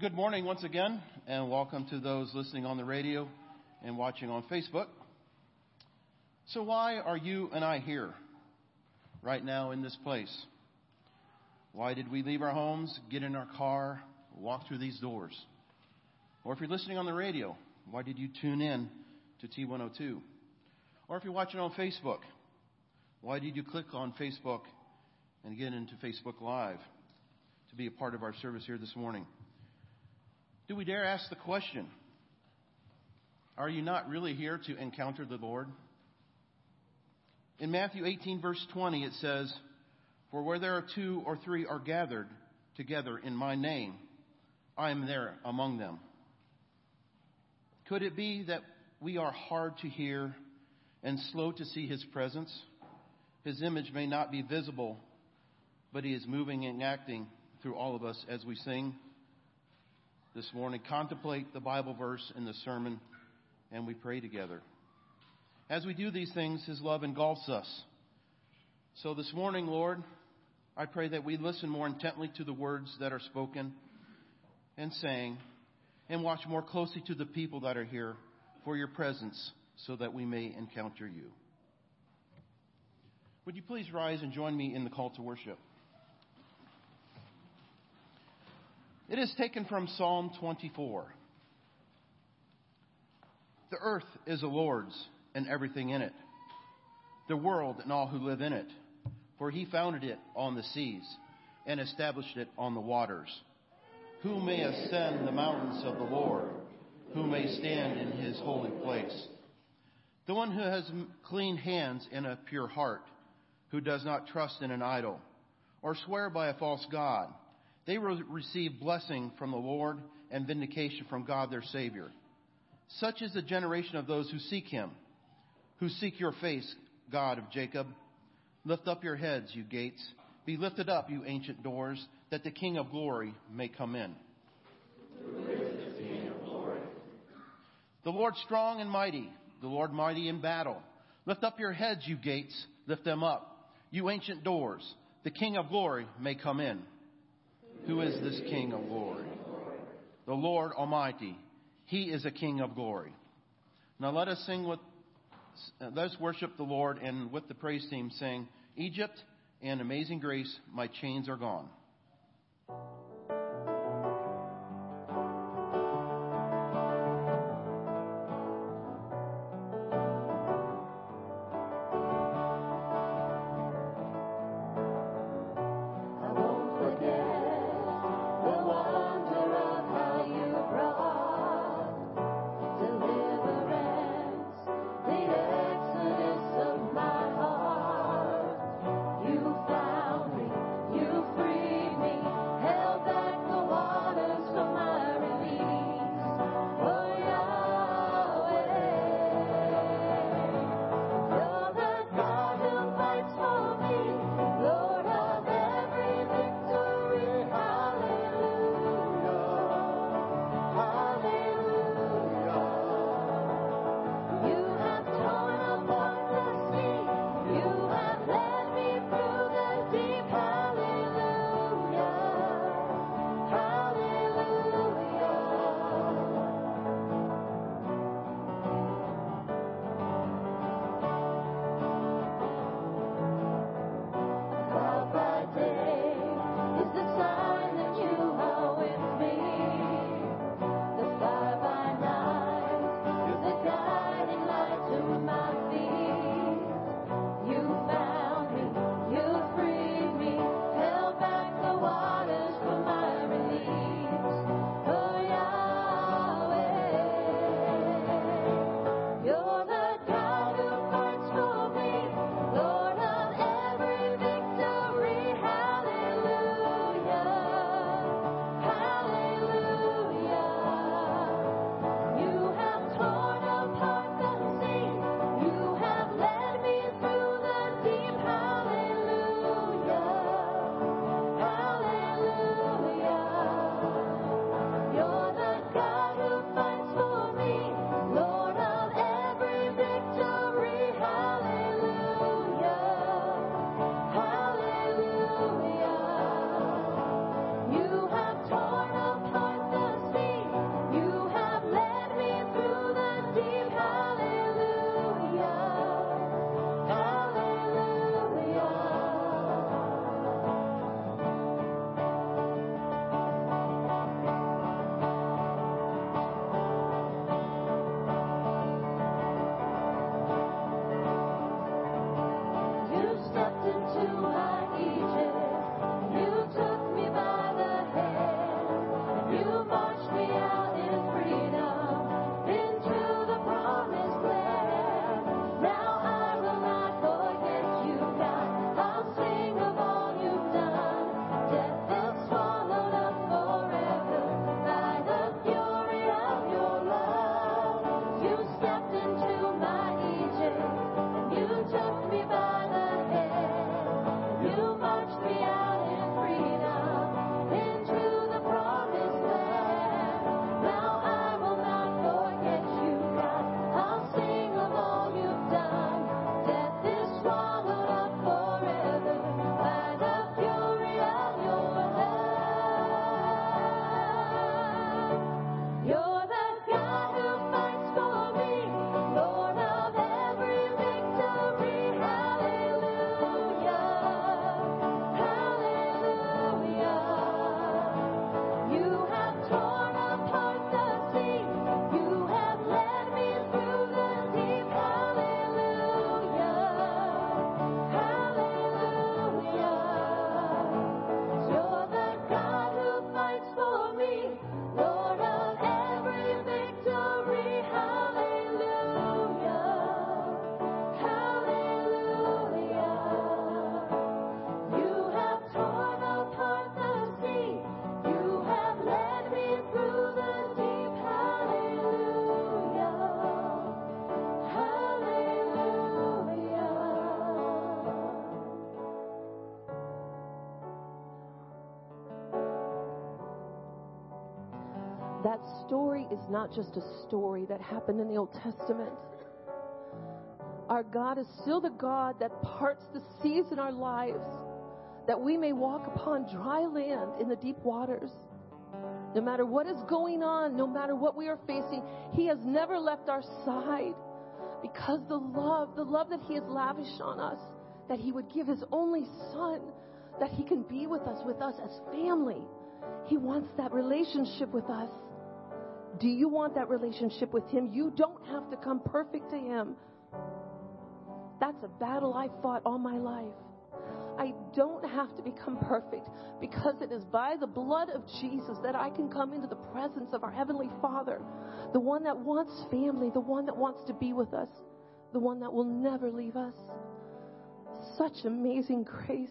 Good morning once again, and welcome to those listening on the radio and watching on Facebook. So, why are you and I here right now in this place? Why did we leave our homes, get in our car, walk through these doors? Or if you're listening on the radio, why did you tune in to T102? Or if you're watching on Facebook, why did you click on Facebook and get into Facebook Live to be a part of our service here this morning? Do we dare ask the question Are you not really here to encounter the Lord? In Matthew 18, verse 20, it says, For where there are two or three are gathered together in my name, I am there among them. Could it be that we are hard to hear and slow to see his presence? His image may not be visible, but he is moving and acting through all of us as we sing this morning, contemplate the Bible verse in the sermon, and we pray together. As we do these things, His love engulfs us. So this morning, Lord, I pray that we listen more intently to the words that are spoken and sang, and watch more closely to the people that are here for your presence so that we may encounter you. Would you please rise and join me in the call to worship? It is taken from Psalm 24. The earth is the Lord's and everything in it, the world and all who live in it. For he founded it on the seas and established it on the waters. Who may ascend the mountains of the Lord? Who may stand in his holy place? The one who has clean hands and a pure heart, who does not trust in an idol or swear by a false God they will receive blessing from the Lord and vindication from God their Savior. Such is the generation of those who seek Him, who seek your face, God of Jacob. Lift up your heads, you gates. Be lifted up, you ancient doors, that the King of glory may come in. The Lord strong and mighty, the Lord mighty in battle. Lift up your heads, you gates. Lift them up, you ancient doors. The King of glory may come in. Who is this King of glory? The Lord Almighty. He is a King of glory. Now let us sing with, let us worship the Lord and with the praise team sing, Egypt and Amazing Grace, my chains are gone. Is not just a story that happened in the Old Testament. Our God is still the God that parts the seas in our lives that we may walk upon dry land in the deep waters. No matter what is going on, no matter what we are facing, He has never left our side because the love, the love that He has lavished on us, that He would give His only Son, that He can be with us, with us as family. He wants that relationship with us. Do you want that relationship with Him? You don't have to come perfect to Him. That's a battle I fought all my life. I don't have to become perfect because it is by the blood of Jesus that I can come into the presence of our Heavenly Father, the one that wants family, the one that wants to be with us, the one that will never leave us. Such amazing grace.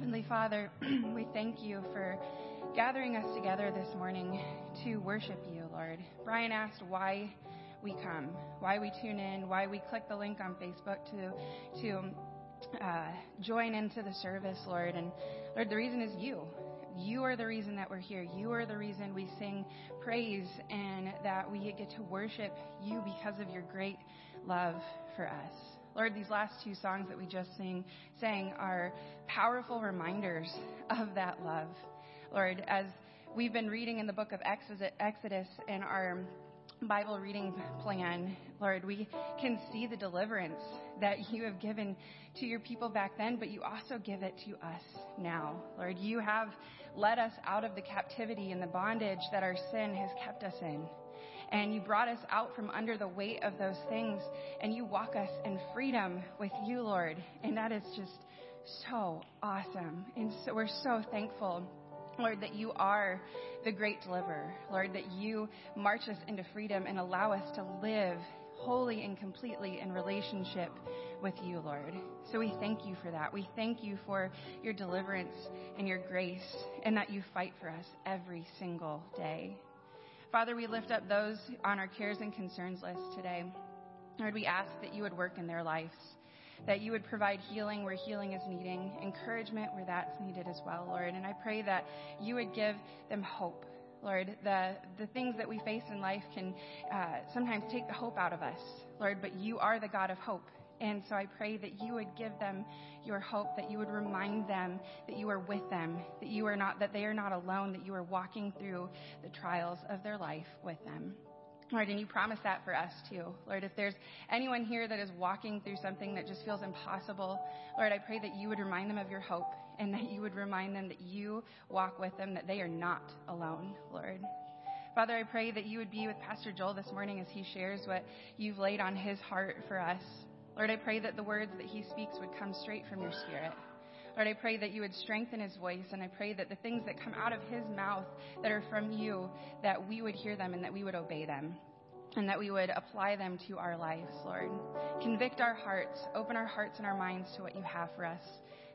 Heavenly Father, we thank you for gathering us together this morning to worship you, Lord. Brian asked why we come, why we tune in, why we click the link on Facebook to to uh, join into the service, Lord. And Lord, the reason is you. You are the reason that we're here. You are the reason we sing praise and that we get to worship you because of your great love for us. Lord, these last two songs that we just sing, sang are powerful reminders of that love. Lord, as we've been reading in the book of Exodus in our Bible reading plan, Lord, we can see the deliverance that you have given to your people back then, but you also give it to us now. Lord, you have led us out of the captivity and the bondage that our sin has kept us in. And you brought us out from under the weight of those things, and you walk us in freedom with you, Lord. And that is just so awesome. And so we're so thankful Lord, that you are the great deliverer. Lord, that you march us into freedom and allow us to live wholly and completely in relationship with you, Lord. So we thank you for that. We thank you for your deliverance and your grace and that you fight for us every single day. Father, we lift up those on our cares and concerns list today. Lord, we ask that you would work in their lives that you would provide healing where healing is needing, encouragement where that's needed as well, Lord. And I pray that you would give them hope. Lord, the, the things that we face in life can uh, sometimes take the hope out of us, Lord, but you are the God of hope. And so I pray that you would give them your hope, that you would remind them that you are with them, that you are not, that they are not alone, that you are walking through the trials of their life with them. Lord, and you promise that for us too. Lord, if there's anyone here that is walking through something that just feels impossible, Lord, I pray that you would remind them of your hope and that you would remind them that you walk with them, that they are not alone, Lord. Father, I pray that you would be with Pastor Joel this morning as he shares what you've laid on his heart for us. Lord, I pray that the words that he speaks would come straight from your spirit. Lord, I pray that you would strengthen his voice, and I pray that the things that come out of his mouth that are from you, that we would hear them and that we would obey them, and that we would apply them to our lives, Lord. Convict our hearts, open our hearts and our minds to what you have for us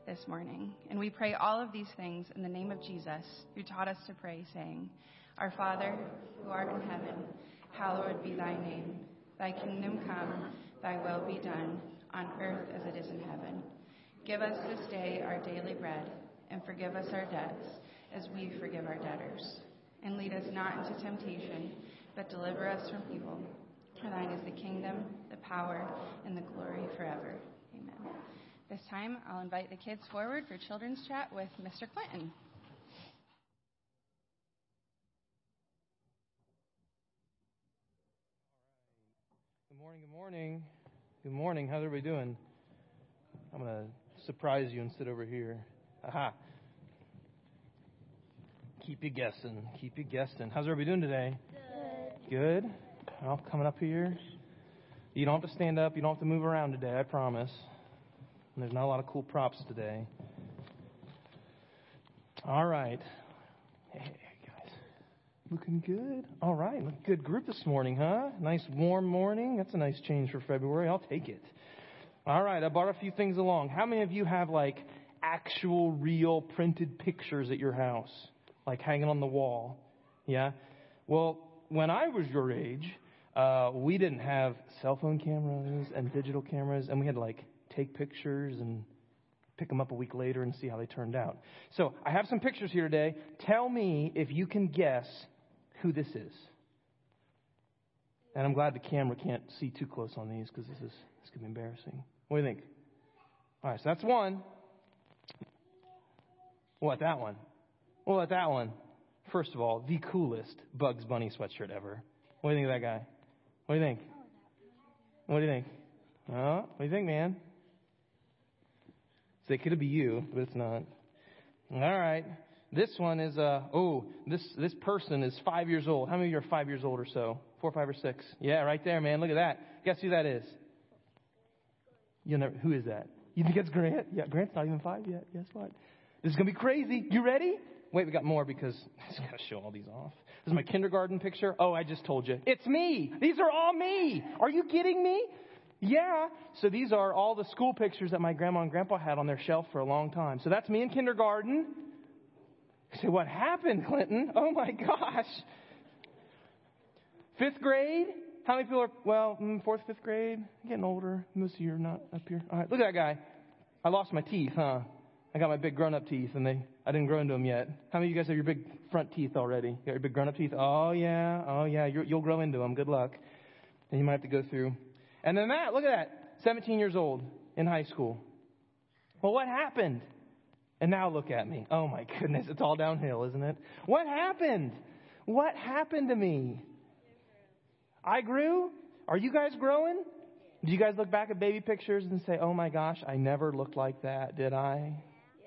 this morning. And we pray all of these things in the name of Jesus, who taught us to pray, saying, Our Father, who art in heaven, hallowed be thy name. Thy kingdom come, thy will be done, on earth as it is in heaven. Give us this day our daily bread, and forgive us our debts, as we forgive our debtors. And lead us not into temptation, but deliver us from evil. For thine is the kingdom, the power, and the glory forever. Amen. This time, I'll invite the kids forward for children's chat with Mr. Clinton. Good morning, good morning. Good morning. How's everybody doing? I'm going to surprise you and sit over here. Aha. Keep you guessing. Keep you guessing. How's everybody doing today? Good. Good. Well, coming up here. You don't have to stand up. You don't have to move around today, I promise. And there's not a lot of cool props today. All right. Looking good. All right. Good group this morning, huh? Nice warm morning. That's a nice change for February. I'll take it. All right, I brought a few things along. How many of you have like actual, real printed pictures at your house, like hanging on the wall? Yeah? Well, when I was your age, uh, we didn't have cell phone cameras and digital cameras, and we had to like take pictures and pick them up a week later and see how they turned out. So I have some pictures here today. Tell me if you can guess who this is. And I'm glad the camera can't see too close on these because this is this could be embarrassing. What do you think? All right, so that's one. What, that one? What, that one? First of all, the coolest Bugs Bunny sweatshirt ever. What do you think of that guy? What do you think? What do you think? Oh, what do you think, man? It could be you, but it's not. All right. This one is, uh, oh, this, this person is five years old. How many of you are five years old or so? Four, five, or six? Yeah, right there, man. Look at that. Guess who that is? You know, who is that? You think it's Grant? Yeah, Grant's not even five yet. Guess what? This is going to be crazy. You ready? Wait, we got more because I just got to show all these off. This is my kindergarten picture. Oh, I just told you. It's me. These are all me. Are you kidding me? Yeah. So these are all the school pictures that my grandma and grandpa had on their shelf for a long time. So that's me in kindergarten. I what happened, Clinton? Oh my gosh. Fifth grade? How many people are, well, mm, fourth, fifth grade? Getting older. Most of you are not up here. All right, look at that guy. I lost my teeth, huh? I got my big grown up teeth and they, I didn't grow into them yet. How many of you guys have your big front teeth already? You got your big grown up teeth? Oh yeah, oh yeah, you will grow into them. Good luck. And you might have to go through. And then that, look at that. 17 years old in high school. Well, what happened? And now look at me. Oh my goodness, it's all downhill, isn't it? What happened? What happened to me? I grew? Are you guys growing? Do you guys look back at baby pictures and say, oh my gosh, I never looked like that, did I?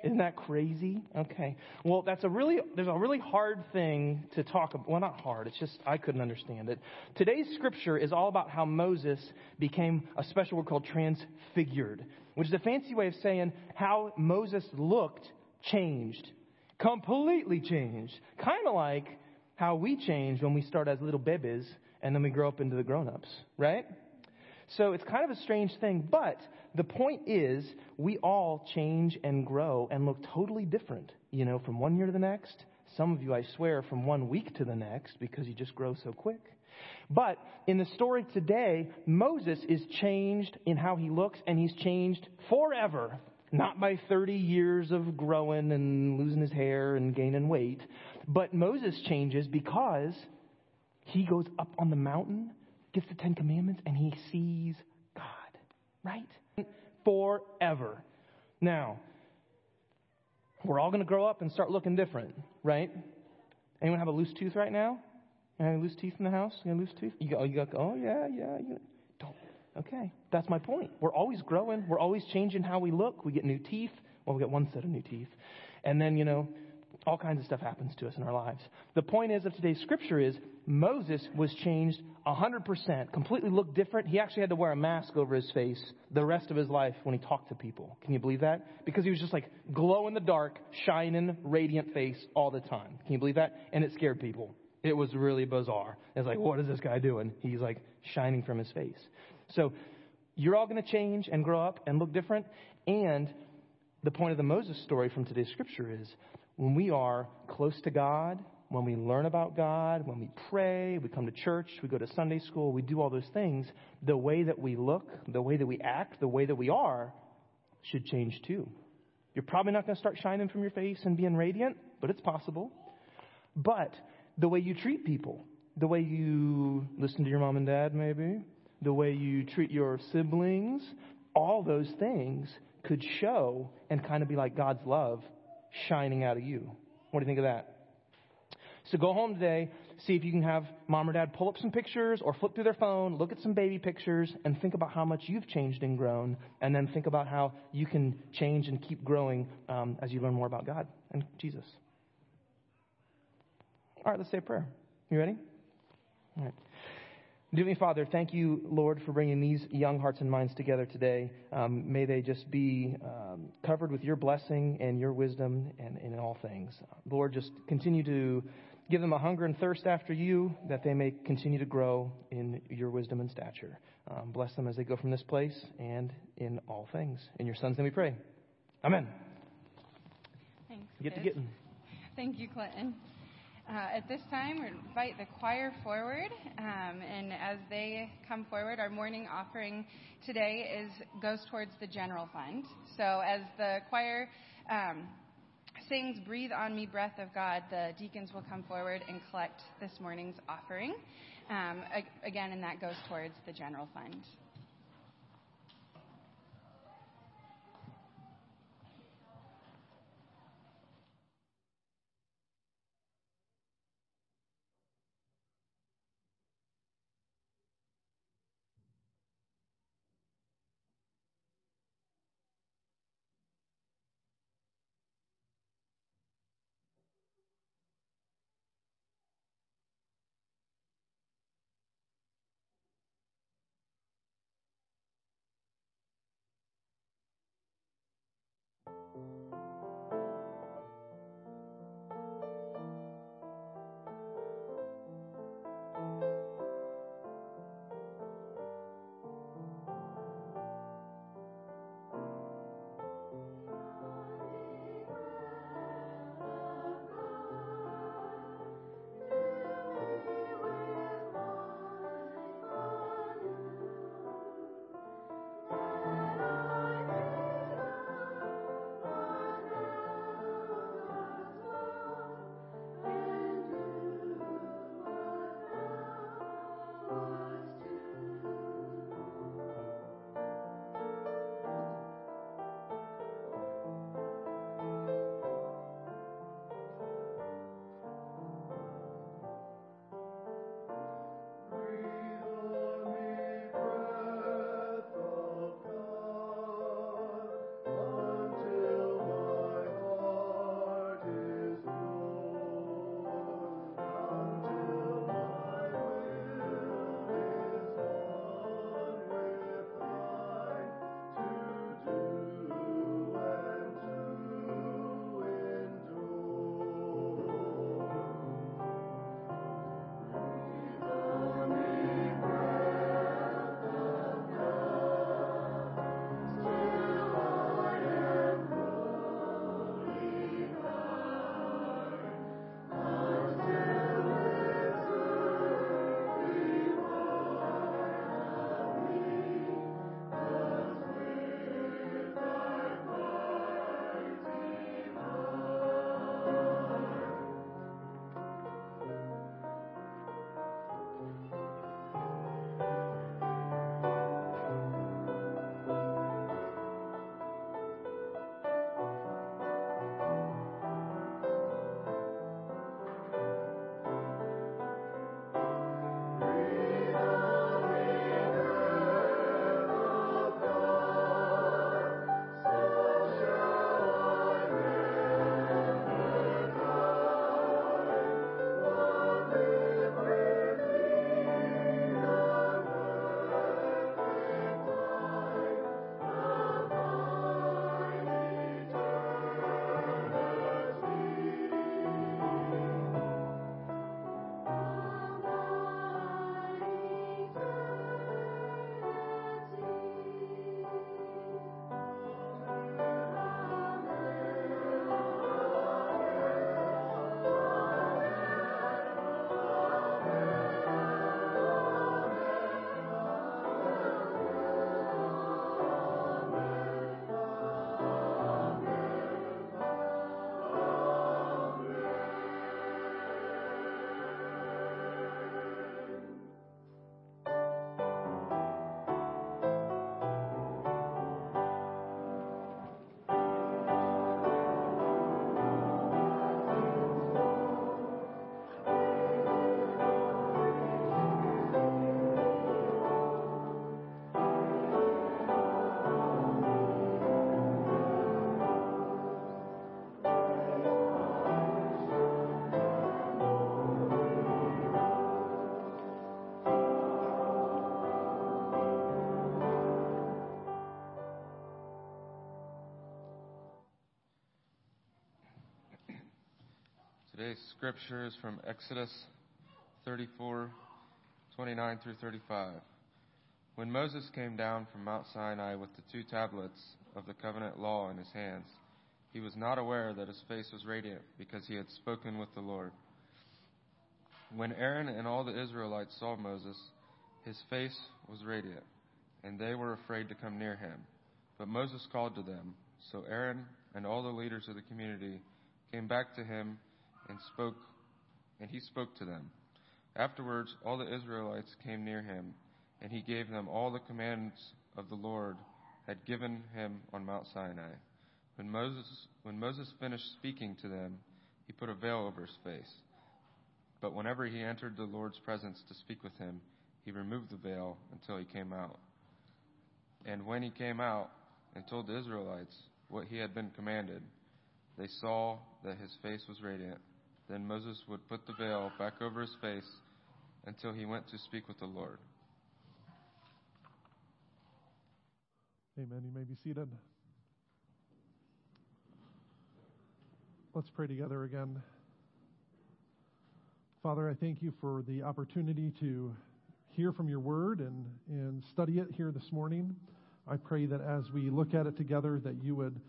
Isn't that crazy? Okay. Well, that's a really, there's a really hard thing to talk about. Well, not hard. It's just, I couldn't understand it. Today's scripture is all about how Moses became a special word called transfigured, which is a fancy way of saying how Moses looked changed. Completely changed. Kind of like how we change when we start as little babies and then we grow up into the grown ups, right? So it's kind of a strange thing, but the point is we all change and grow and look totally different, you know, from one year to the next. Some of you, I swear, from one week to the next because you just grow so quick. But in the story today, Moses is changed in how he looks and he's changed forever. Not by 30 years of growing and losing his hair and gaining weight, but Moses changes because he goes up on the mountain, gets the Ten Commandments, and he sees God. Right? Forever. Now, we're all going to grow up and start looking different, right? Anyone have a loose tooth right now? Any loose teeth in the house? You got loose tooth? You go, you go, oh yeah, yeah. You, don't. Okay, that's my point. We're always growing. We're always changing how we look. We get new teeth. Well, we get one set of new teeth, and then you know, all kinds of stuff happens to us in our lives. The point is of today's scripture is Moses was changed 100%, completely looked different. He actually had to wear a mask over his face the rest of his life when he talked to people. Can you believe that? Because he was just like glow in the dark, shining, radiant face all the time. Can you believe that? And it scared people. It was really bizarre. It's like, what is this guy doing? He's like shining from his face. So you're all going to change and grow up and look different. And the point of the Moses story from today's scripture is when we are close to God, when we learn about God, when we pray, we come to church, we go to Sunday school, we do all those things, the way that we look, the way that we act, the way that we are should change too. You're probably not going to start shining from your face and being radiant, but it's possible. But the way you treat people, the way you listen to your mom and dad, maybe, the way you treat your siblings, all those things could show and kind of be like God's love shining out of you. What do you think of that? So go home today, see if you can have mom or dad pull up some pictures or flip through their phone, look at some baby pictures, and think about how much you've changed and grown, and then think about how you can change and keep growing um, as you learn more about God and Jesus. All right, let's say a prayer. You ready? All right. Dear me, Father, thank you, Lord, for bringing these young hearts and minds together today. Um, may they just be um, covered with your blessing and your wisdom and, and, in all things. Lord, just continue to give them a hunger and thirst after you that they may continue to grow in your wisdom and stature. Um, bless them as they go from this place and in all things. In your son's name we pray. Amen. Thanks. Get to getting. Thank you, Clinton. Uh, at this time, we invite the choir forward, um, and as they come forward, our morning offering today is goes towards the general fund. So as the choir um, sings "Breathe on Me, Breath of God," the deacons will come forward and collect this morning's offering. Um, again, and that goes towards the general fund. Today's scripture is from Exodus 34, 29 through 35. When Moses came down from Mount Sinai with the two tablets of the covenant law in his hands, he was not aware that his face was radiant because he had spoken with the Lord. When Aaron and all the Israelites saw Moses, his face was radiant, and they were afraid to come near him. But Moses called to them. So Aaron and all the leaders of the community came back to him and spoke, and he spoke to them. Afterwards, all the Israelites came near him, and he gave them all the commands of the Lord had given him on Mount Sinai. When Moses, when Moses finished speaking to them, he put a veil over his face. But whenever he entered the Lord's presence to speak with him, he removed the veil until he came out. And when he came out and told the Israelites what he had been commanded, they saw that his face was radiant. Then Moses would put the veil back over his face until he went to speak with the Lord. Amen. You may be seated. Let's pray together again. Father, I thank you for the opportunity to hear from your word and, and study it here this morning. I pray that as we look at it together, that you would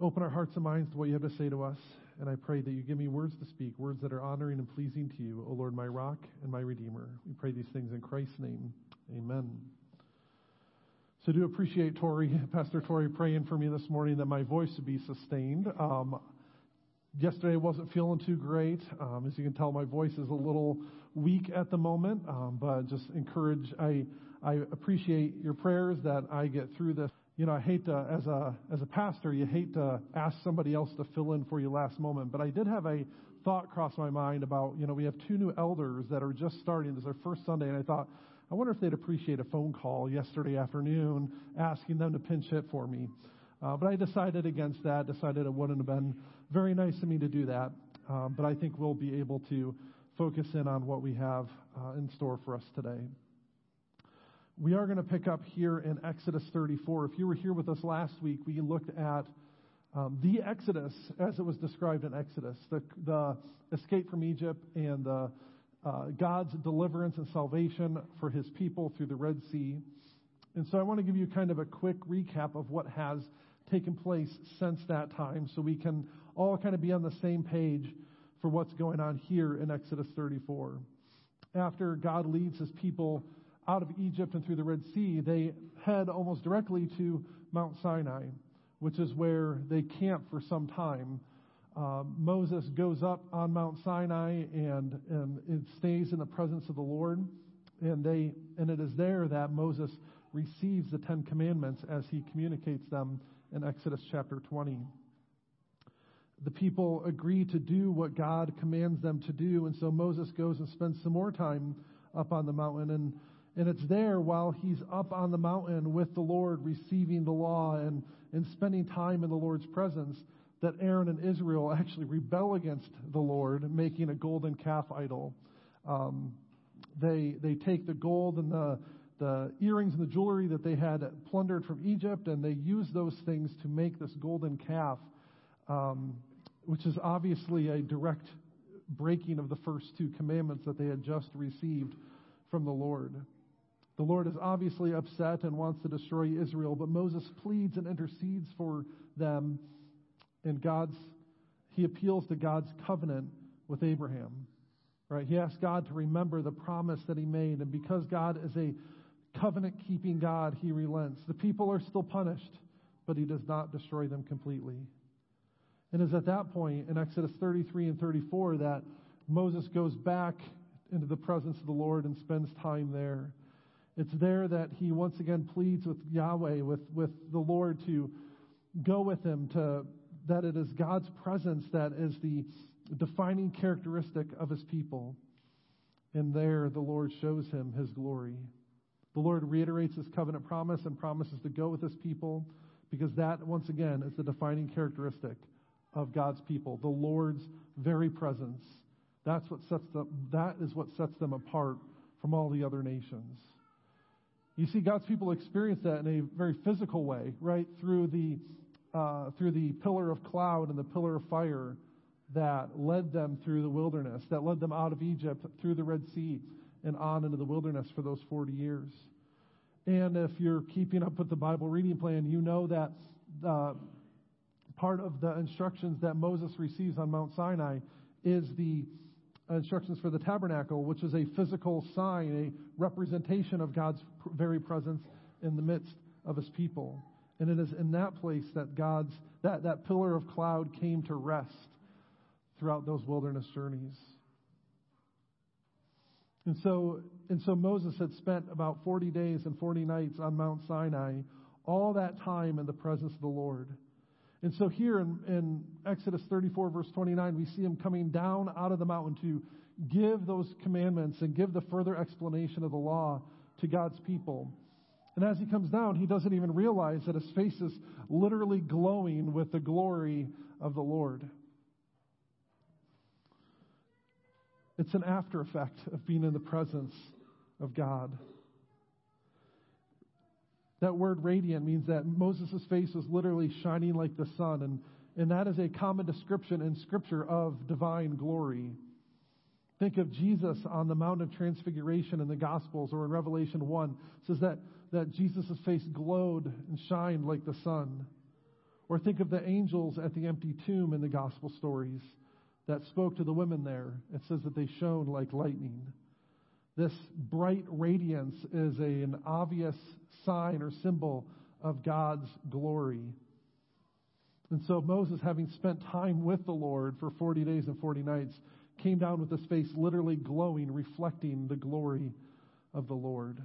open our hearts and minds to what you have to say to us. And I pray that you give me words to speak, words that are honoring and pleasing to you, O Lord, my rock and my redeemer. We pray these things in Christ's name. Amen. So do appreciate Tori, Pastor Tori, praying for me this morning that my voice would be sustained. Um, yesterday I wasn't feeling too great. Um, as you can tell, my voice is a little weak at the moment, um, but just encourage. I I appreciate your prayers that I get through this. You know, I hate to, as a as a pastor, you hate to ask somebody else to fill in for you last moment. But I did have a thought cross my mind about, you know, we have two new elders that are just starting. This is their first Sunday, and I thought, I wonder if they'd appreciate a phone call yesterday afternoon asking them to pinch hit for me. Uh, but I decided against that. Decided it wouldn't have been very nice of me to do that. Um, but I think we'll be able to focus in on what we have uh, in store for us today. We are going to pick up here in Exodus 34. If you were here with us last week, we looked at um, the Exodus as it was described in Exodus the, the escape from Egypt and the, uh, God's deliverance and salvation for his people through the Red Sea. And so I want to give you kind of a quick recap of what has taken place since that time so we can all kind of be on the same page for what's going on here in Exodus 34. After God leads his people out of Egypt and through the Red Sea, they head almost directly to Mount Sinai, which is where they camp for some time. Uh, Moses goes up on Mount Sinai and, and it stays in the presence of the Lord. And, they, and it is there that Moses receives the Ten Commandments as he communicates them in Exodus chapter 20. The people agree to do what God commands them to do, and so Moses goes and spends some more time up on the mountain. And and it's there while he's up on the mountain with the Lord, receiving the law and, and spending time in the Lord's presence, that Aaron and Israel actually rebel against the Lord, making a golden calf idol. Um, they, they take the gold and the, the earrings and the jewelry that they had plundered from Egypt, and they use those things to make this golden calf, um, which is obviously a direct breaking of the first two commandments that they had just received from the Lord. The Lord is obviously upset and wants to destroy Israel, but Moses pleads and intercedes for them, and God's he appeals to God's covenant with Abraham. Right? He asks God to remember the promise that he made, and because God is a covenant keeping God, he relents. The people are still punished, but he does not destroy them completely. And it's at that point in Exodus 33 and 34 that Moses goes back into the presence of the Lord and spends time there. It's there that he once again pleads with Yahweh, with, with the Lord to go with him, to, that it is God's presence that is the defining characteristic of his people. And there the Lord shows him his glory. The Lord reiterates his covenant promise and promises to go with his people because that, once again, is the defining characteristic of God's people, the Lord's very presence. That's what sets them, that is what sets them apart from all the other nations. You see, God's people experience that in a very physical way, right? Through the, uh, through the pillar of cloud and the pillar of fire that led them through the wilderness, that led them out of Egypt, through the Red Sea, and on into the wilderness for those 40 years. And if you're keeping up with the Bible reading plan, you know that uh, part of the instructions that Moses receives on Mount Sinai is the Uh, instructions for the tabernacle, which is a physical sign, a representation of God's very presence in the midst of his people. And it is in that place that God's that, that pillar of cloud came to rest throughout those wilderness journeys. And so, and so Moses had spent about 40 days and 40 nights on Mount Sinai, all that time in the presence of the Lord. And so here in, in Exodus 34, verse 29, we see him coming down out of the mountain to give those commandments and give the further explanation of the law to God's people. And as he comes down, he doesn't even realize that his face is literally glowing with the glory of the Lord. It's an after effect of being in the presence of God. That word radiant means that Moses' face was literally shining like the sun, and, and that is a common description in Scripture of divine glory. Think of Jesus on the Mount of Transfiguration in the Gospels or in Revelation 1. It says that, that Jesus' face glowed and shined like the sun. Or think of the angels at the empty tomb in the Gospel stories that spoke to the women there. It says that they shone like lightning. This bright radiance is a, an obvious sign or symbol of God's glory. And so Moses, having spent time with the Lord for 40 days and 40 nights, came down with his face literally glowing, reflecting the glory of the Lord.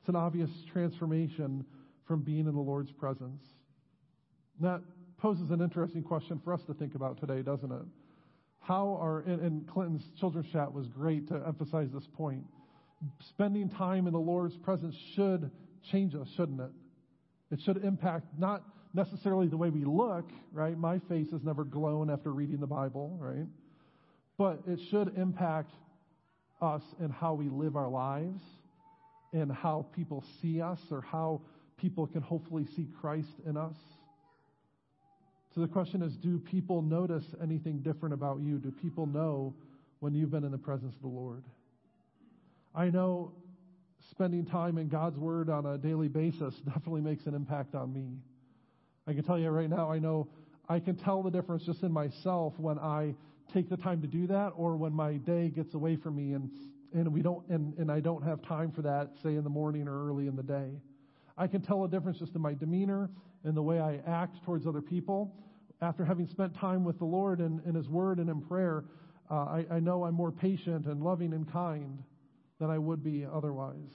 It's an obvious transformation from being in the Lord's presence. that poses an interesting question for us to think about today, doesn't it? How are, and, and Clinton's children's chat was great to emphasize this point. Spending time in the Lord's presence should change us, shouldn't it? It should impact not necessarily the way we look, right? My face has never glown after reading the Bible, right? But it should impact us in how we live our lives and how people see us or how people can hopefully see Christ in us. So the question is do people notice anything different about you? Do people know when you've been in the presence of the Lord? I know spending time in God's Word on a daily basis definitely makes an impact on me. I can tell you right now, I know I can tell the difference just in myself when I take the time to do that or when my day gets away from me and, and we don't and, and I don't have time for that, say in the morning or early in the day. I can tell a difference just in my demeanor and the way I act towards other people. After having spent time with the Lord in, in His Word and in prayer, uh, I, I know I'm more patient and loving and kind than I would be otherwise.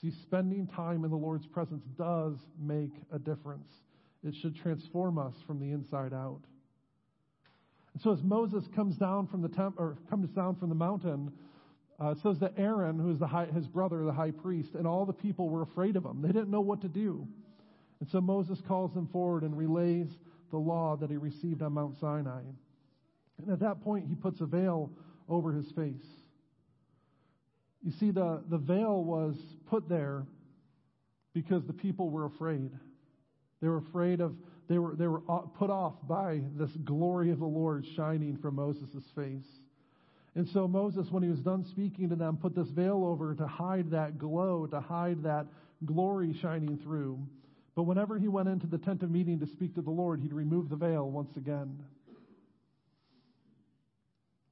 See, spending time in the Lord's presence does make a difference. It should transform us from the inside out. And so as Moses comes down from the temp, or comes down from the mountain, uh, it says that Aaron, who is the high, his brother, the high priest, and all the people were afraid of him. They didn't know what to do. And so Moses calls them forward and relays the law that he received on Mount Sinai. And at that point, he puts a veil over his face. You see, the, the veil was put there because the people were afraid. They were afraid of, they were, they were uh, put off by this glory of the Lord shining from Moses' face. And so Moses, when he was done speaking to them, put this veil over to hide that glow, to hide that glory shining through. But whenever he went into the tent of meeting to speak to the Lord, he'd remove the veil once again.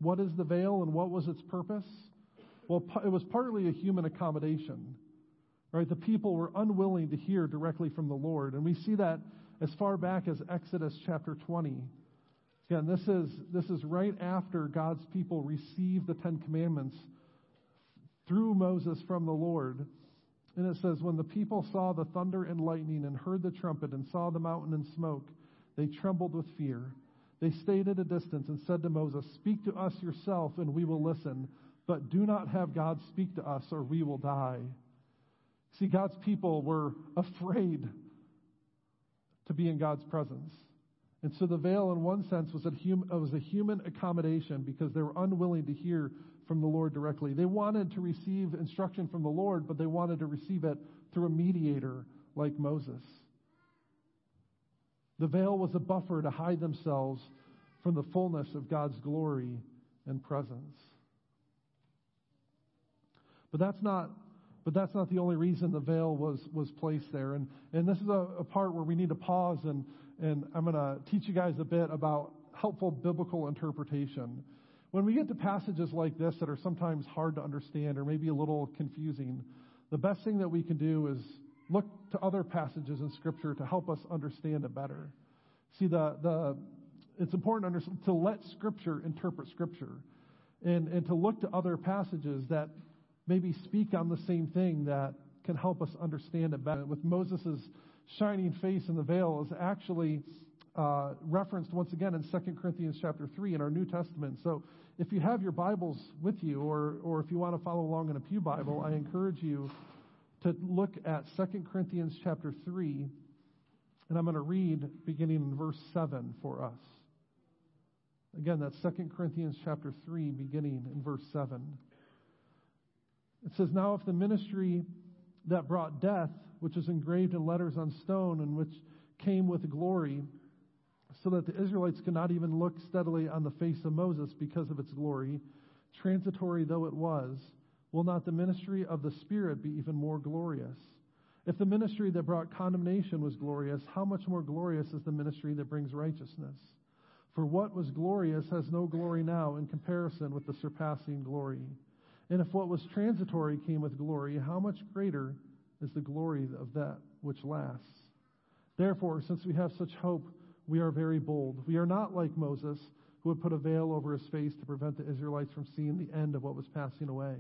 What is the veil and what was its purpose? Well, it was partly a human accommodation. Right? The people were unwilling to hear directly from the Lord. And we see that as far back as Exodus chapter 20. Again, this is, this is right after God's people received the Ten Commandments through Moses from the Lord. And it says, When the people saw the thunder and lightning and heard the trumpet and saw the mountain and smoke, they trembled with fear. They stayed at a distance and said to Moses, Speak to us yourself, and we will listen. But do not have God speak to us, or we will die. See, God's people were afraid to be in God's presence. And so the veil, in one sense, was a, hum- was a human accommodation because they were unwilling to hear from the Lord directly. They wanted to receive instruction from the Lord, but they wanted to receive it through a mediator like Moses. The veil was a buffer to hide themselves from the fullness of God's glory and presence. But that's not but that's not the only reason the veil was, was placed there. And, and this is a, a part where we need to pause, and, and I'm going to teach you guys a bit about helpful biblical interpretation. When we get to passages like this that are sometimes hard to understand or maybe a little confusing, the best thing that we can do is look to other passages in Scripture to help us understand it better. See, the, the, it's important to, to let Scripture interpret Scripture and, and to look to other passages that maybe speak on the same thing that can help us understand it better. With Moses' shining face in the veil is actually uh, referenced once again in 2 Corinthians chapter 3 in our New Testament. So if you have your Bibles with you, or, or if you want to follow along in a Pew Bible, I encourage you to look at 2 Corinthians chapter 3, and I'm going to read beginning in verse 7 for us. Again, that's 2 Corinthians chapter 3, beginning in verse 7. It says, Now if the ministry that brought death, which is engraved in letters on stone and which came with glory, so that the Israelites could not even look steadily on the face of Moses because of its glory, transitory though it was, will not the ministry of the Spirit be even more glorious? If the ministry that brought condemnation was glorious, how much more glorious is the ministry that brings righteousness? For what was glorious has no glory now in comparison with the surpassing glory. And if what was transitory came with glory, how much greater is the glory of that which lasts? Therefore, since we have such hope, we are very bold. We are not like Moses, who would put a veil over his face to prevent the Israelites from seeing the end of what was passing away.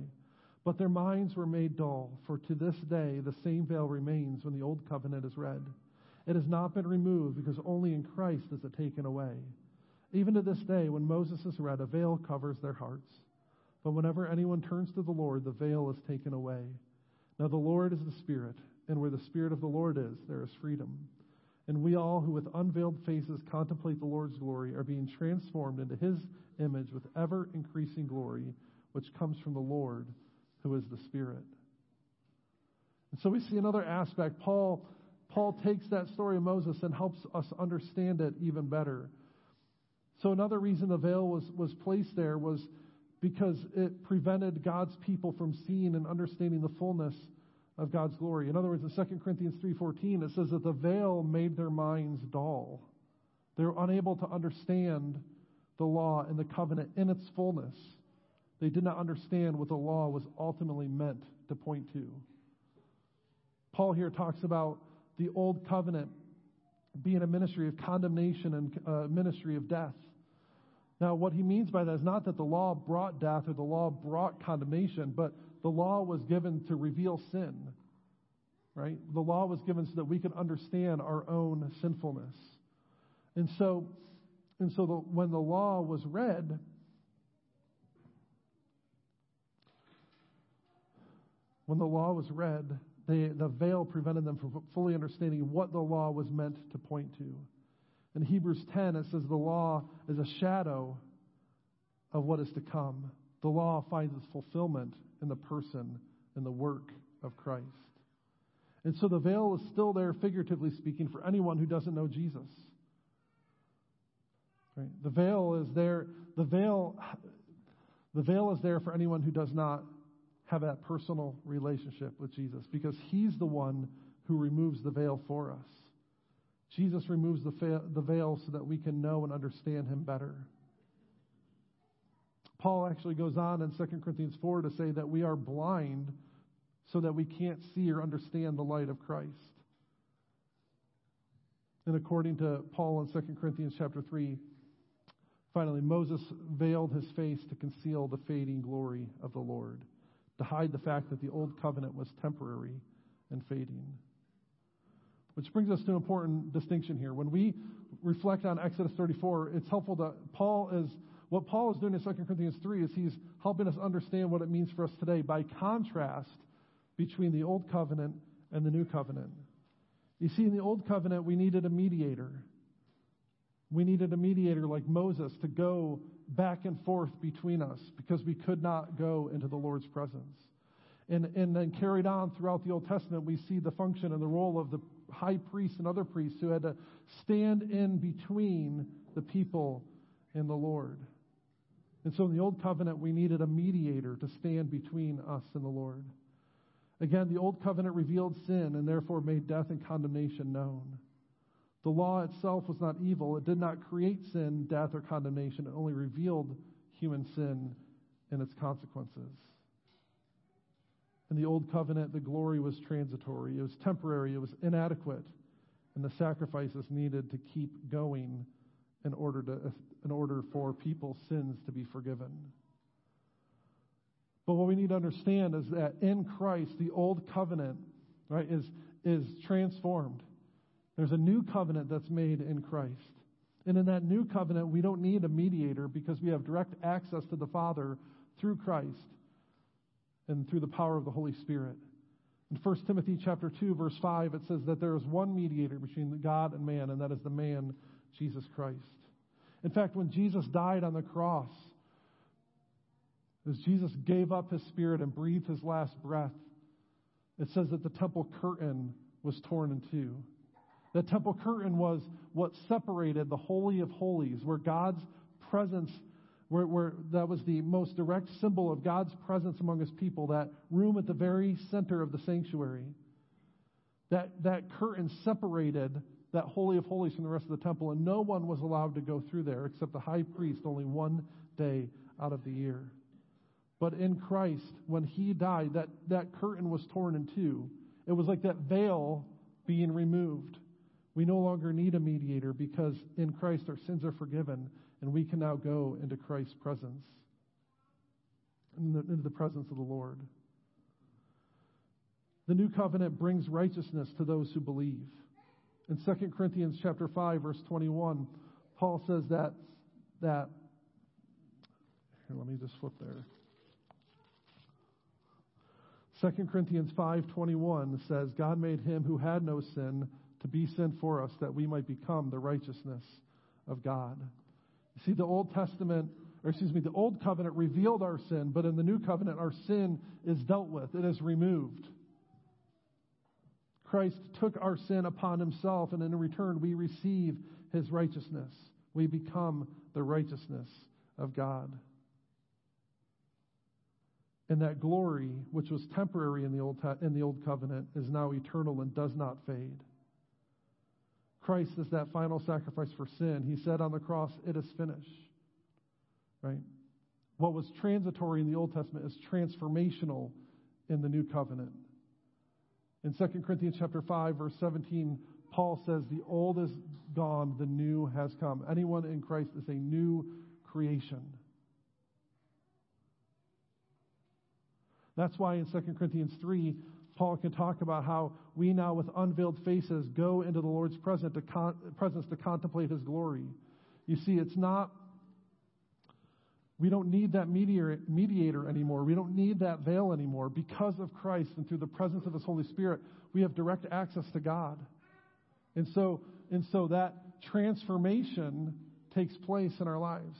But their minds were made dull, for to this day the same veil remains when the old covenant is read. It has not been removed, because only in Christ is it taken away. Even to this day, when Moses is read, a veil covers their hearts. But whenever anyone turns to the Lord, the veil is taken away. Now the Lord is the Spirit, and where the Spirit of the Lord is, there is freedom. And we all who with unveiled faces contemplate the Lord's glory are being transformed into his image with ever increasing glory, which comes from the Lord, who is the Spirit. And so we see another aspect. Paul, Paul takes that story of Moses and helps us understand it even better. So another reason the veil was, was placed there was because it prevented God's people from seeing and understanding the fullness of God's glory. In other words, in 2 Corinthians 3:14 it says that the veil made their minds dull. They were unable to understand the law and the covenant in its fullness. They did not understand what the law was ultimately meant to point to. Paul here talks about the old covenant being a ministry of condemnation and a uh, ministry of death. Now, what he means by that is not that the law brought death or the law brought condemnation, but the law was given to reveal sin. Right? The law was given so that we could understand our own sinfulness. And so, and so the, when the law was read, when the law was read, they, the veil prevented them from fully understanding what the law was meant to point to. In Hebrews 10, it says the law is a shadow of what is to come. The law finds its fulfillment in the person and the work of Christ. And so the veil is still there, figuratively speaking, for anyone who doesn't know Jesus. Right? The veil is there. The veil, the veil is there for anyone who does not have that personal relationship with Jesus, because He's the one who removes the veil for us. Jesus removes the veil so that we can know and understand him better. Paul actually goes on in 2 Corinthians 4 to say that we are blind so that we can't see or understand the light of Christ. And according to Paul in 2 Corinthians chapter 3, finally, Moses veiled his face to conceal the fading glory of the Lord, to hide the fact that the old covenant was temporary and fading. Which brings us to an important distinction here. When we reflect on Exodus 34, it's helpful that Paul is, what Paul is doing in 2 Corinthians 3 is he's helping us understand what it means for us today by contrast between the Old Covenant and the New Covenant. You see, in the Old Covenant, we needed a mediator. We needed a mediator like Moses to go back and forth between us because we could not go into the Lord's presence. And, and then carried on throughout the Old Testament, we see the function and the role of the high priests and other priests who had to stand in between the people and the Lord. And so in the Old Covenant, we needed a mediator to stand between us and the Lord. Again, the Old Covenant revealed sin and therefore made death and condemnation known. The law itself was not evil. It did not create sin, death, or condemnation. It only revealed human sin and its consequences. In the Old Covenant, the glory was transitory, it was temporary, it was inadequate, and the sacrifices needed to keep going in order, to, in order for people's sins to be forgiven. But what we need to understand is that in Christ, the old covenant, right, is, is transformed. There's a new covenant that's made in Christ. And in that new covenant, we don't need a mediator because we have direct access to the Father through Christ and through the power of the Holy Spirit. In 1 Timothy chapter 2 verse 5 it says that there is one mediator between God and man and that is the man Jesus Christ. In fact, when Jesus died on the cross, as Jesus gave up his spirit and breathed his last breath, it says that the temple curtain was torn in two. The temple curtain was what separated the Holy of Holies, where God's presence, where, where that was the most direct symbol of God's presence among his people, that room at the very center of the sanctuary. That, that curtain separated that Holy of Holies from the rest of the temple, and no one was allowed to go through there except the high priest only one day out of the year. But in Christ, when he died, that, that curtain was torn in two. It was like that veil being removed. We no longer need a mediator because in Christ our sins are forgiven and we can now go into Christ's presence, into the presence of the Lord. The new covenant brings righteousness to those who believe. In 2 Corinthians chapter 5 verse 21, Paul says that that here let me just flip there. 2 Corinthians 5:21 says God made him who had no sin to be sin for us that we might become the righteousness of God. You see the Old Testament or excuse me the old covenant revealed our sin but in the new covenant our sin is dealt with it is removed. Christ took our sin upon himself and in return we receive his righteousness. We become the righteousness of God. And that glory, which was temporary in the old, in the old covenant, is now eternal and does not fade. Christ is that final sacrifice for sin. He said on the cross, It is finished. Right? What was transitory in the Old Testament is transformational in the new covenant. In 2 Corinthians chapter 5, verse 17, Paul says, The old is gone, the new has come. Anyone in Christ is a new creation. That's why in 2 Corinthians 3, Paul can talk about how we now, with unveiled faces, go into the Lord's presence to, con- presence to contemplate his glory. You see, it's not, we don't need that mediator, anymore. We don't need that veil anymore. Because of Christ and through the presence of his Holy Spirit, we have direct access to God. And so, and so that transformation takes place in our lives.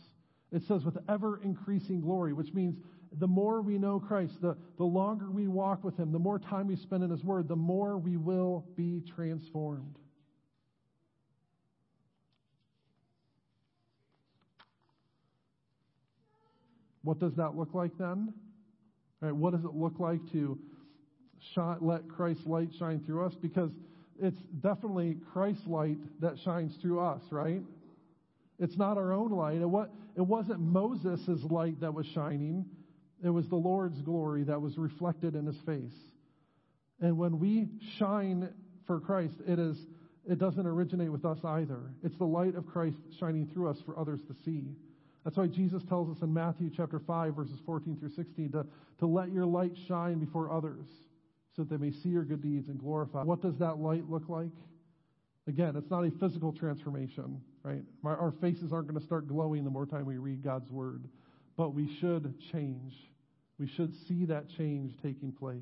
It says with ever increasing glory, which means the more we know Christ, the, the longer we walk with Him, the more time we spend in His Word, the more we will be transformed. What does that look like then? What does it look like to shine, let Christ's light shine through us? Because it's definitely Christ's light that shines through us, right? It's not our own light. It, was, it wasn't Moses' light that was shining. It was the Lord's glory that was reflected in his face. And when we shine for Christ, it is it doesn't originate with us either. It's the light of Christ shining through us for others to see. That's why Jesus tells us in Matthew chapter 5, verses 14 through 16, to, to let your light shine before others so that they may see your good deeds and glorify. What does that light look like? Again, it's not a physical transformation, right? Our faces aren't going to start glowing the more time we read God's word but we should change. We should see that change taking place.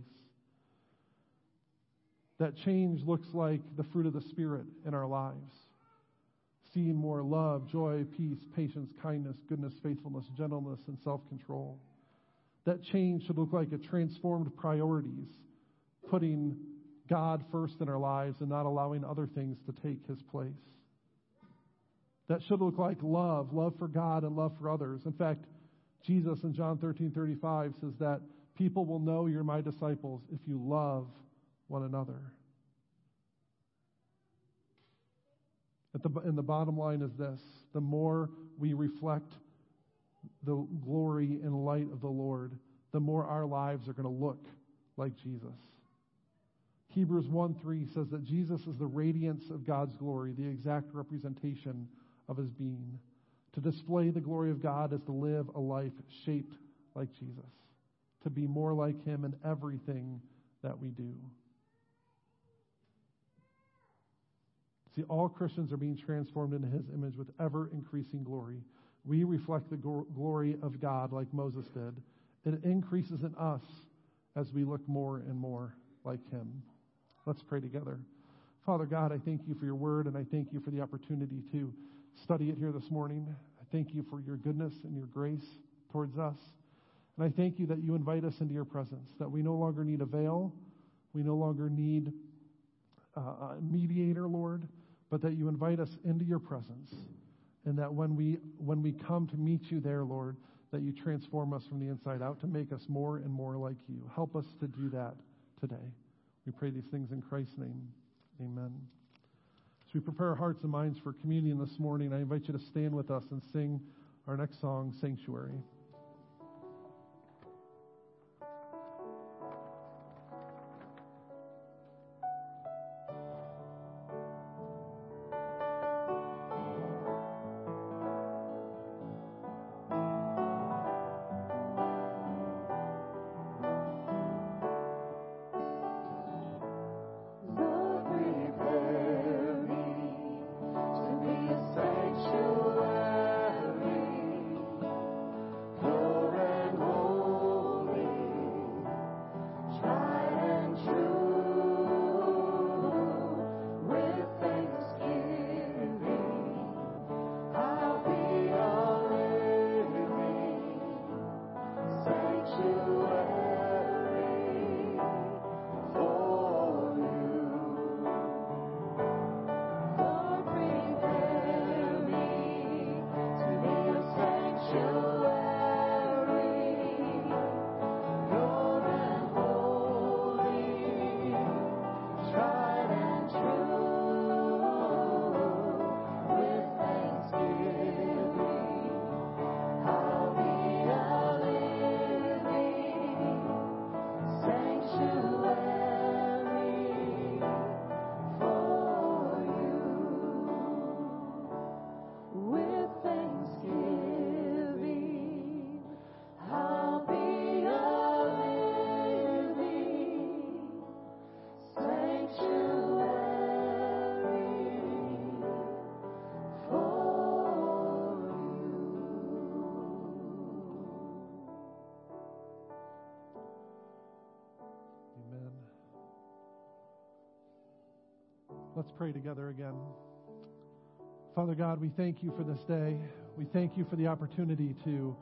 That change looks like the fruit of the Spirit in our lives. Seeing more love, joy, peace, patience, kindness, goodness, faithfulness, gentleness, and self control. That change should look like a transformed priorities, putting God first in our lives and not allowing other things to take his place. that should look like love, love for God and love for others. In fact, Jesus in John 13 35 says that people will know you're my disciples if you love one another. The, and the bottom line is this the more we reflect the glory and light of the Lord, the more our lives are going to look like Jesus. Hebrews 1 3 says that Jesus is the radiance of God's glory, the exact representation of his being. To display the glory of God is to live a life shaped like Jesus, to be more like him in everything that we do. See, all Christians are being transformed into his image with ever increasing glory. We reflect the glory of God like Moses did. It increases in us as we look more and more like him. Let's pray together. Father God, I thank you for your word, and I thank you for the opportunity to study it here this morning. I thank you for your goodness and your grace towards us. And I thank you that you invite us into your presence, that we no longer need a veil, we no longer need uh, a mediator, Lord, but that you invite us into your presence. And that when we, when we come to meet you there, Lord, that you transform us from the inside out to make us more and more like you. Help us to do that today. We pray these things in Christ's name. Amen. As we prepare our hearts and minds for communion this morning, I invite you to stand with us and sing our next song, Sanctuary. Let's pray together again. Father God, we thank you for this day. We thank you for the opportunity to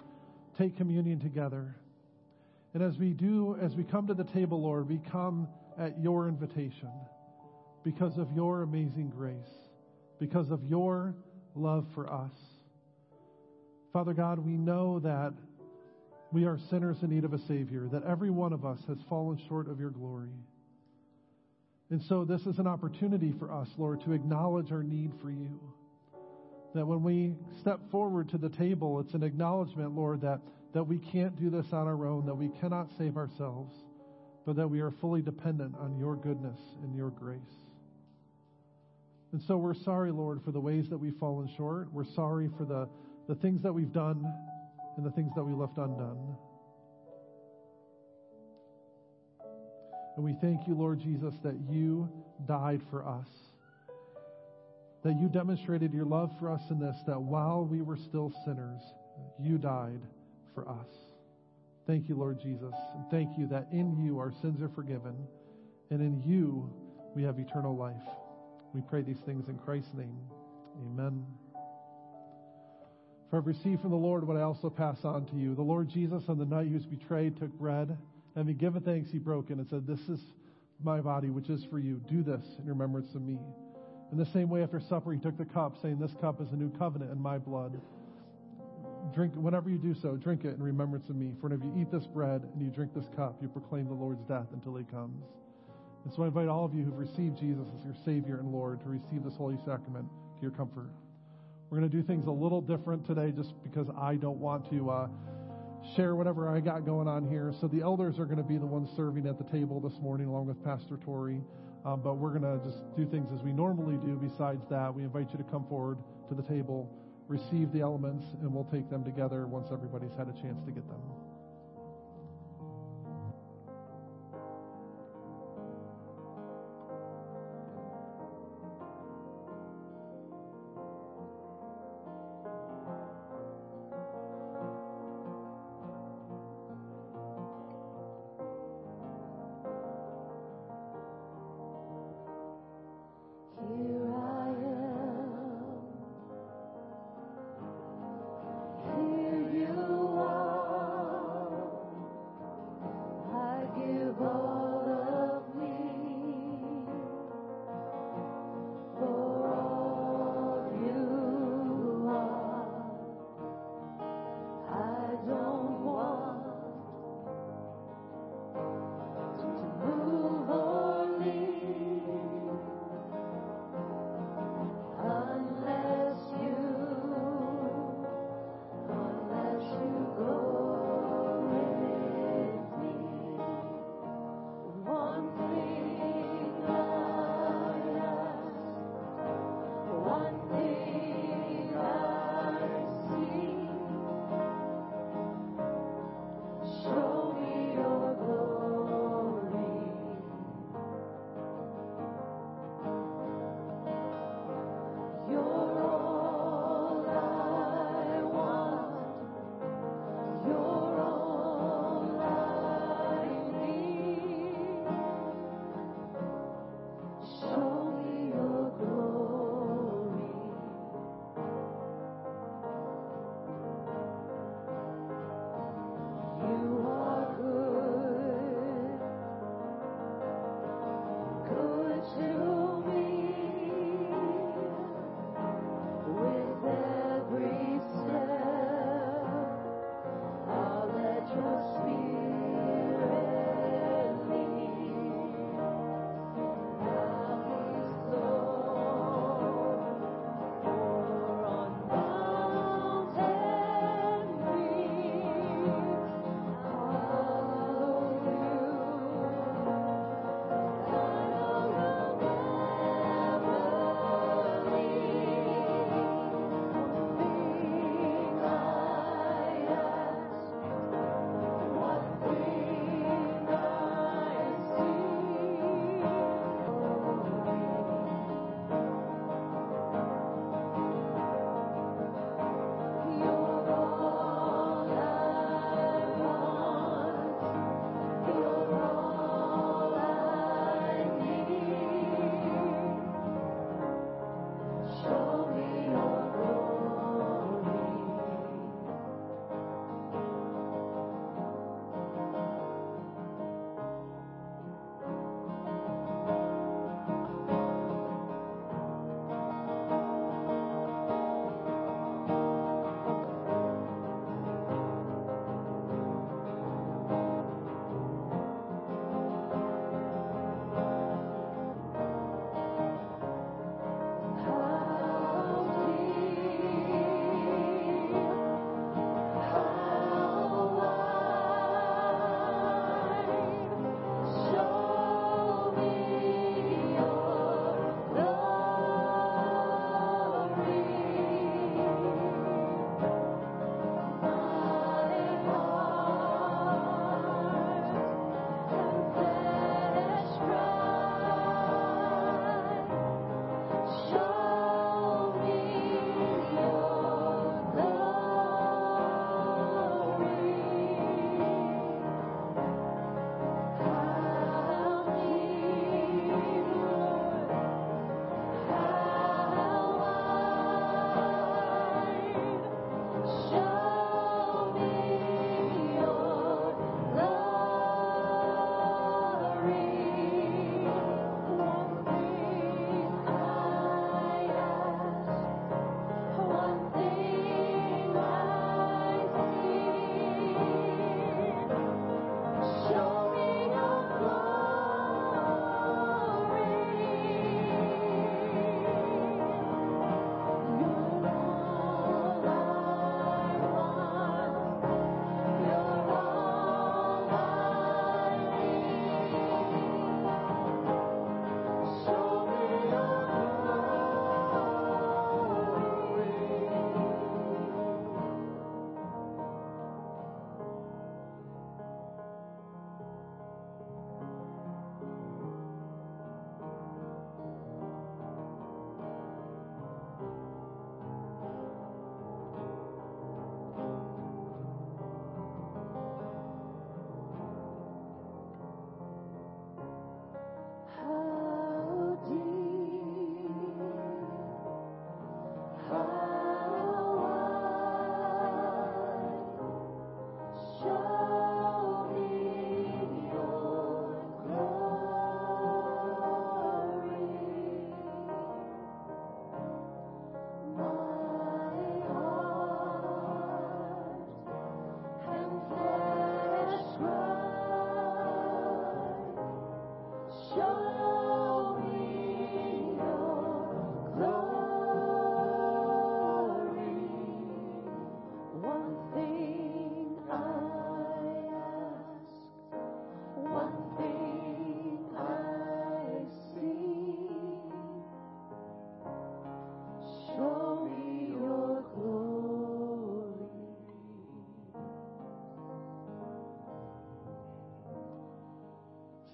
take communion together. And as we do, as we come to the table, Lord, we come at your invitation because of your amazing grace, because of your love for us. Father God, we know that we are sinners in need of a Savior, that every one of us has fallen short of your glory. And so this is an opportunity for us, Lord, to acknowledge our need for you. That when we step forward to the table, it's an acknowledgement, Lord, that, that we can't do this on our own, that we cannot save ourselves, but that we are fully dependent on your goodness and your grace. And so we're sorry, Lord, for the ways that we've fallen short. We're sorry for the, the things that we've done and the things that we left undone. And we thank you, Lord Jesus, that you died for us. That you demonstrated your love for us in this, that while we were still sinners, you died for us. Thank you, Lord Jesus. And thank you that in you our sins are forgiven, and in you we have eternal life. We pray these things in Christ's name. Amen. For I've received from the Lord what I also pass on to you. The Lord Jesus, on the night he was betrayed, took bread. He given thanks, he broke it and said, This is my body, which is for you. Do this in remembrance of me. In the same way, after supper, he took the cup, saying, This cup is a new covenant in my blood. Drink, whenever you do so, drink it in remembrance of me. For whenever you eat this bread and you drink this cup, you proclaim the Lord's death until he comes. And so I invite all of you who've received Jesus as your Savior and Lord to receive this holy sacrament to your comfort. We're going to do things a little different today just because I don't want to uh, share whatever I got going on here. So the elders are going to be the ones serving at the table this morning along with Pastor Tori. Um, but we're going to just do things as we normally do. Besides that, we invite you to come forward to the table, receive the elements, and we'll take them together once everybody's had a chance to get them.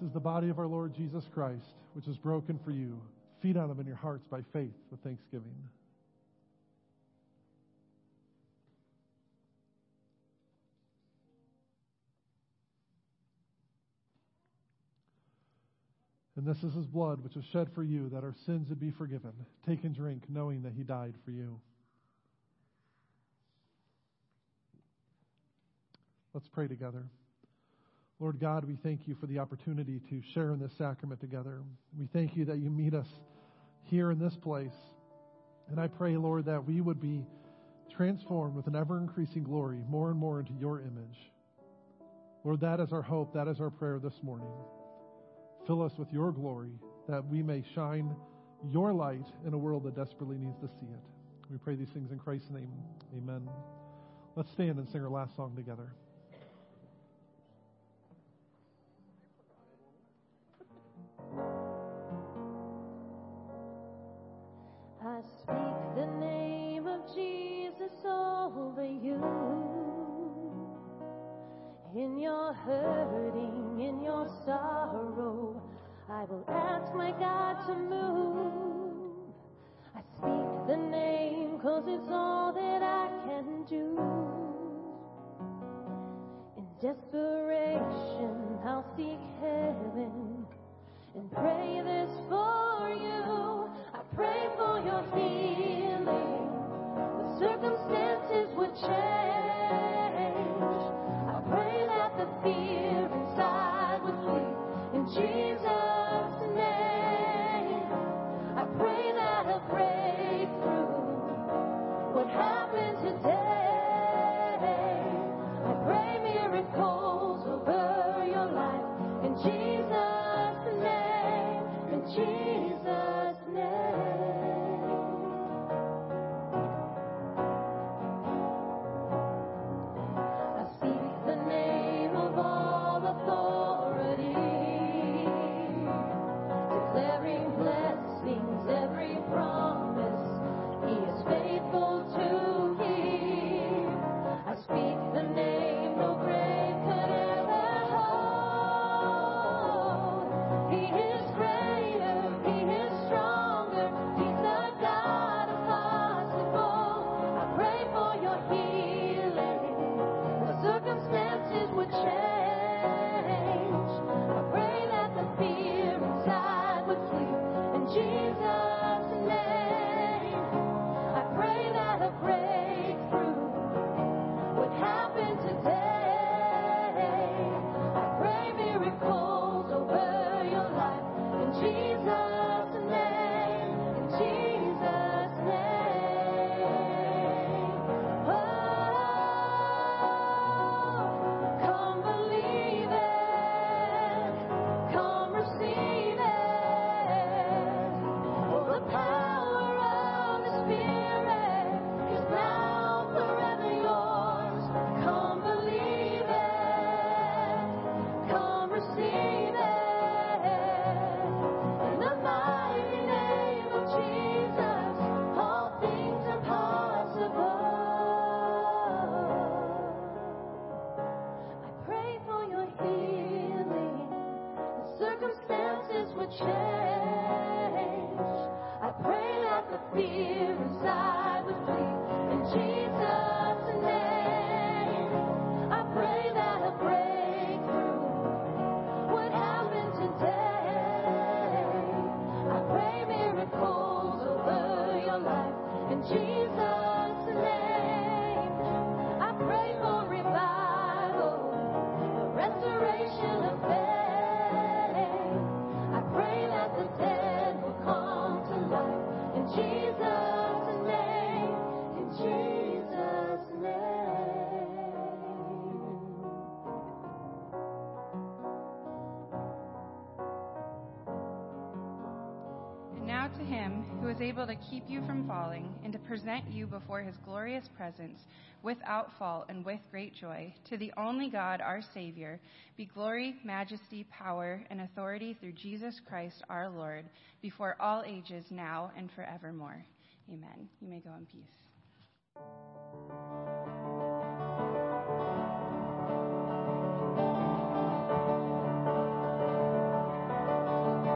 Is the body of our Lord Jesus Christ, which is broken for you. Feed on him in your hearts by faith with thanksgiving. And this is his blood, which was shed for you, that our sins would be forgiven. Take and drink, knowing that he died for you. Let's pray together. Lord God, we thank you for the opportunity to share in this sacrament together. We thank you that you meet us here in this place. And I pray, Lord, that we would be transformed with an ever increasing glory, more and more into your image. Lord, that is our hope. That is our prayer this morning. Fill us with your glory that we may shine your light in a world that desperately needs to see it. We pray these things in Christ's name. Amen. Let's stand and sing our last song together. I speak the name of Jesus over you. In your hurting, in your sorrow, I will ask my God to move. I speak the name cause it's all that I can do. In desperation, able to keep you from falling and to present you before his glorious presence without fault and with great joy, to the only God, our Savior, be glory, majesty, power, and authority through Jesus Christ our Lord, before all ages, now and forevermore. Amen. You may go in peace.